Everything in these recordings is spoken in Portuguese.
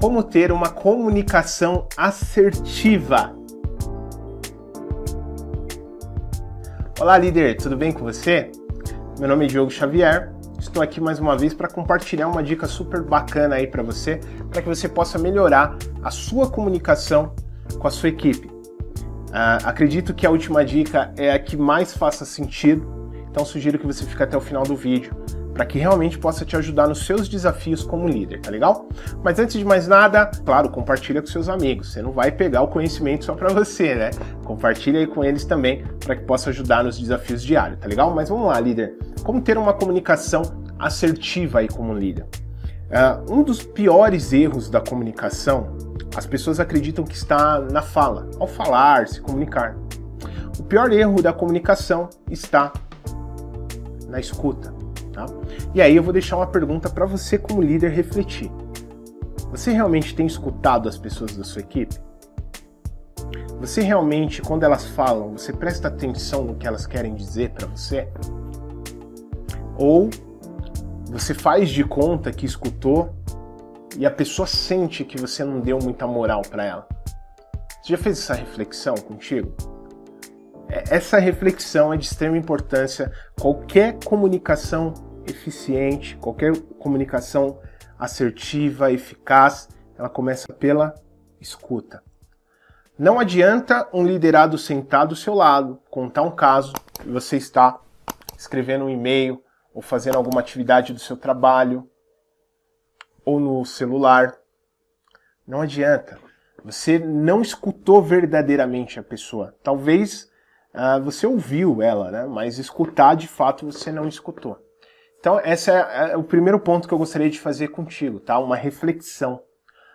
Como ter uma comunicação assertiva. Olá, líder, tudo bem com você? Meu nome é Diogo Xavier. Estou aqui mais uma vez para compartilhar uma dica super bacana aí para você, para que você possa melhorar a sua comunicação com a sua equipe. Uh, acredito que a última dica é a que mais faça sentido, então sugiro que você fique até o final do vídeo para que realmente possa te ajudar nos seus desafios como líder, tá legal? Mas antes de mais nada, claro, compartilha com seus amigos. Você não vai pegar o conhecimento só para você, né? Compartilha aí com eles também para que possa ajudar nos desafios diários, tá legal? Mas vamos lá, líder. Como ter uma comunicação assertiva aí como líder? Uh, um dos piores erros da comunicação, as pessoas acreditam que está na fala, ao falar, se comunicar. O pior erro da comunicação está na escuta. Tá? E aí eu vou deixar uma pergunta para você como líder refletir. Você realmente tem escutado as pessoas da sua equipe? Você realmente, quando elas falam, você presta atenção no que elas querem dizer para você? Ou você faz de conta que escutou e a pessoa sente que você não deu muita moral para ela? Você já fez essa reflexão contigo? É, essa reflexão é de extrema importância. Qualquer comunicação eficiente, qualquer comunicação assertiva, eficaz, ela começa pela escuta. Não adianta um liderado sentar do seu lado, contar um caso e você está escrevendo um e-mail ou fazendo alguma atividade do seu trabalho ou no celular. Não adianta. Você não escutou verdadeiramente a pessoa. Talvez uh, você ouviu ela, né? mas escutar de fato você não escutou. Então, esse é, é o primeiro ponto que eu gostaria de fazer contigo, tá? Uma reflexão.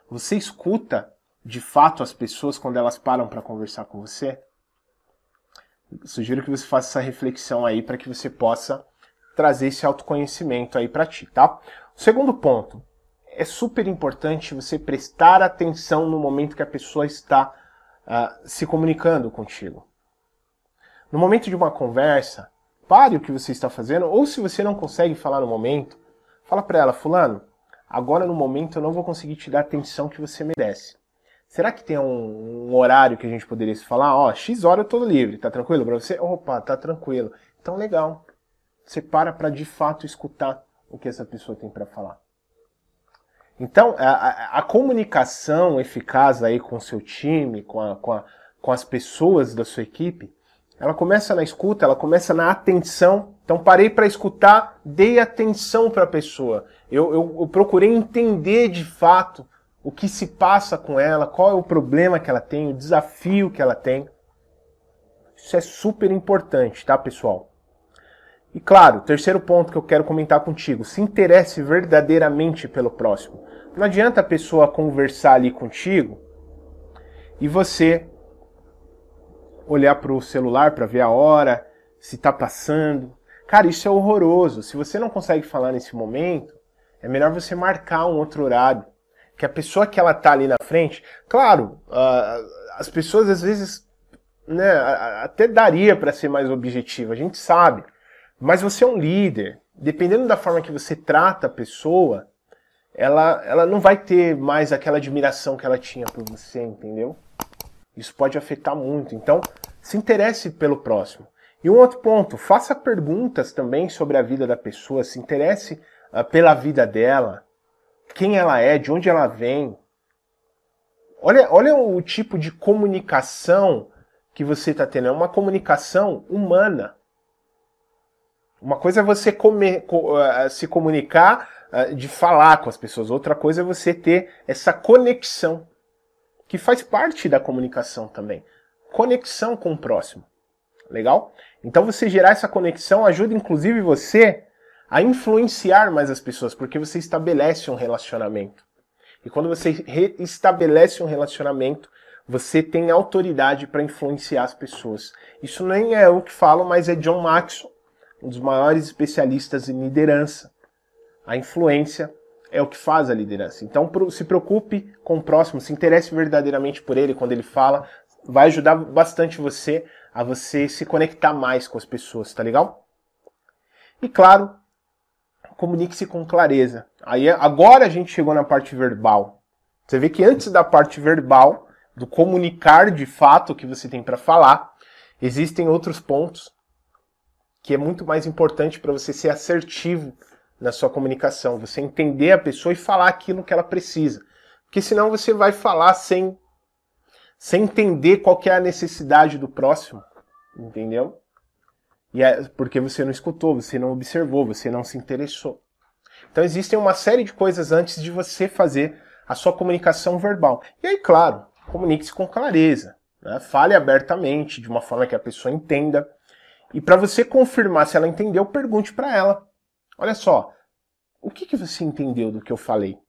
Você escuta de fato as pessoas quando elas param para conversar com você? sugiro que você faça essa reflexão aí para que você possa trazer esse autoconhecimento aí para ti, tá? O segundo ponto, é super importante você prestar atenção no momento que a pessoa está uh, se comunicando contigo. No momento de uma conversa, Pare o que você está fazendo, ou se você não consegue falar no momento, fala para ela, fulano, agora no momento eu não vou conseguir te dar a atenção que você merece. Será que tem um, um horário que a gente poderia se falar? Ó, X hora eu tô livre, tá tranquilo para você? Opa, tá tranquilo. Então legal. Você para para de fato escutar o que essa pessoa tem para falar. Então, a, a, a, comunicação eficaz aí com o seu time, com, a, com, com as pessoas da sua equipe, ela começa na escuta, ela começa na atenção. Então parei para escutar, dei atenção para a pessoa. Eu, eu, eu procurei entender de fato o que se passa com ela, qual é o problema que ela tem, o desafio que ela tem. Isso é super importante, tá, pessoal? E claro, terceiro ponto que eu quero comentar contigo, se interesse verdadeiramente pelo próximo. Não adianta a pessoa conversar ali contigo e você olhar para o celular para ver a hora, se está passando. Cara, isso é horroroso. Se você não consegue falar nesse momento, é melhor você marcar um outro horário. Que a pessoa que ela tá ali na frente, claro, uh, as pessoas às vezes, né, até daria para ser mais objetivo, a gente sabe. Mas você é um líder. Dependendo da forma que você trata a pessoa, ela, ela não vai ter mais aquela admiração que ela tinha por você, entendeu? Isso pode afetar muito. Então, se interesse pelo próximo. E um outro ponto, faça perguntas também sobre a vida da pessoa, se interesse uh, pela vida dela, quem ela é, de onde ela vem. Olha, olha o tipo de comunicação que você está tendo. É uma comunicação humana. Uma coisa é você comer, uh, se comunicar, uh, de falar com as pessoas. Outra coisa é você ter essa conexão que faz parte da comunicação também. Conexão com o próximo. Legal? Então você gerar essa conexão ajuda inclusive você a influenciar mais as pessoas, porque você estabelece um relacionamento. E quando você estabelece um relacionamento, você tem autoridade para influenciar as pessoas. Isso nem é eu que falo, mas é John Maxwell, um dos maiores especialistas em liderança. A influência é o que faz a liderança. Então se preocupe com o próximo, se interesse verdadeiramente por ele quando ele fala, vai ajudar bastante você a você se conectar mais com as pessoas, tá legal? E claro, comunique-se com clareza. Aí agora a gente chegou na parte verbal. Você vê que antes da parte verbal, do comunicar de fato o que você tem para falar, existem outros pontos que é muito mais importante para você ser assertivo na sua comunicação, você entender a pessoa e falar aquilo que ela precisa. Porque senão você vai falar sem sem entender qual é a necessidade do próximo, entendeu? E é porque você não escutou, você não observou, você não se interessou. Então existem uma série de coisas antes de você fazer a sua comunicação verbal. E aí, claro, comunique-se com clareza, né? fale abertamente, de uma forma que a pessoa entenda. E para você confirmar se ela entendeu, pergunte para ela. Olha só, o que, que você entendeu do que eu falei?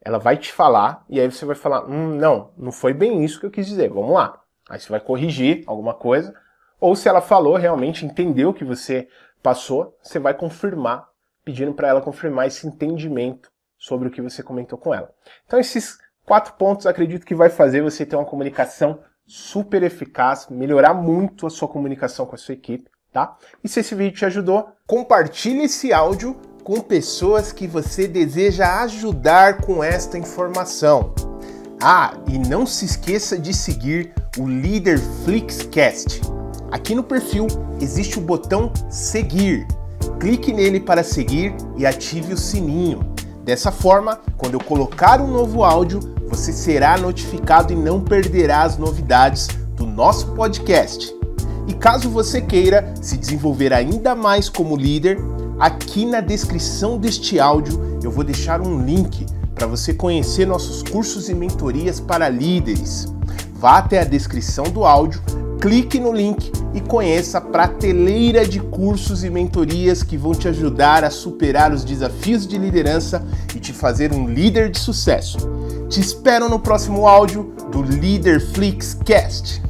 Ela vai te falar e aí você vai falar, hum, não, não foi bem isso que eu quis dizer, vamos lá. Aí você vai corrigir alguma coisa. Ou se ela falou, realmente entendeu o que você passou, você vai confirmar, pedindo para ela confirmar esse entendimento sobre o que você comentou com ela. Então esses quatro pontos acredito que vai fazer você ter uma comunicação super eficaz, melhorar muito a sua comunicação com a sua equipe tá? E se esse vídeo te ajudou, compartilhe esse áudio com pessoas que você deseja ajudar com esta informação. Ah, e não se esqueça de seguir o Líder Flixcast. Aqui no perfil existe o botão seguir. Clique nele para seguir e ative o sininho. Dessa forma, quando eu colocar um novo áudio, você será notificado e não perderá as novidades do nosso podcast. E caso você queira se desenvolver ainda mais como líder, aqui na descrição deste áudio eu vou deixar um link para você conhecer nossos cursos e mentorias para líderes. Vá até a descrição do áudio, clique no link e conheça a prateleira de cursos e mentorias que vão te ajudar a superar os desafios de liderança e te fazer um líder de sucesso. Te espero no próximo áudio do Leader Flix Cast.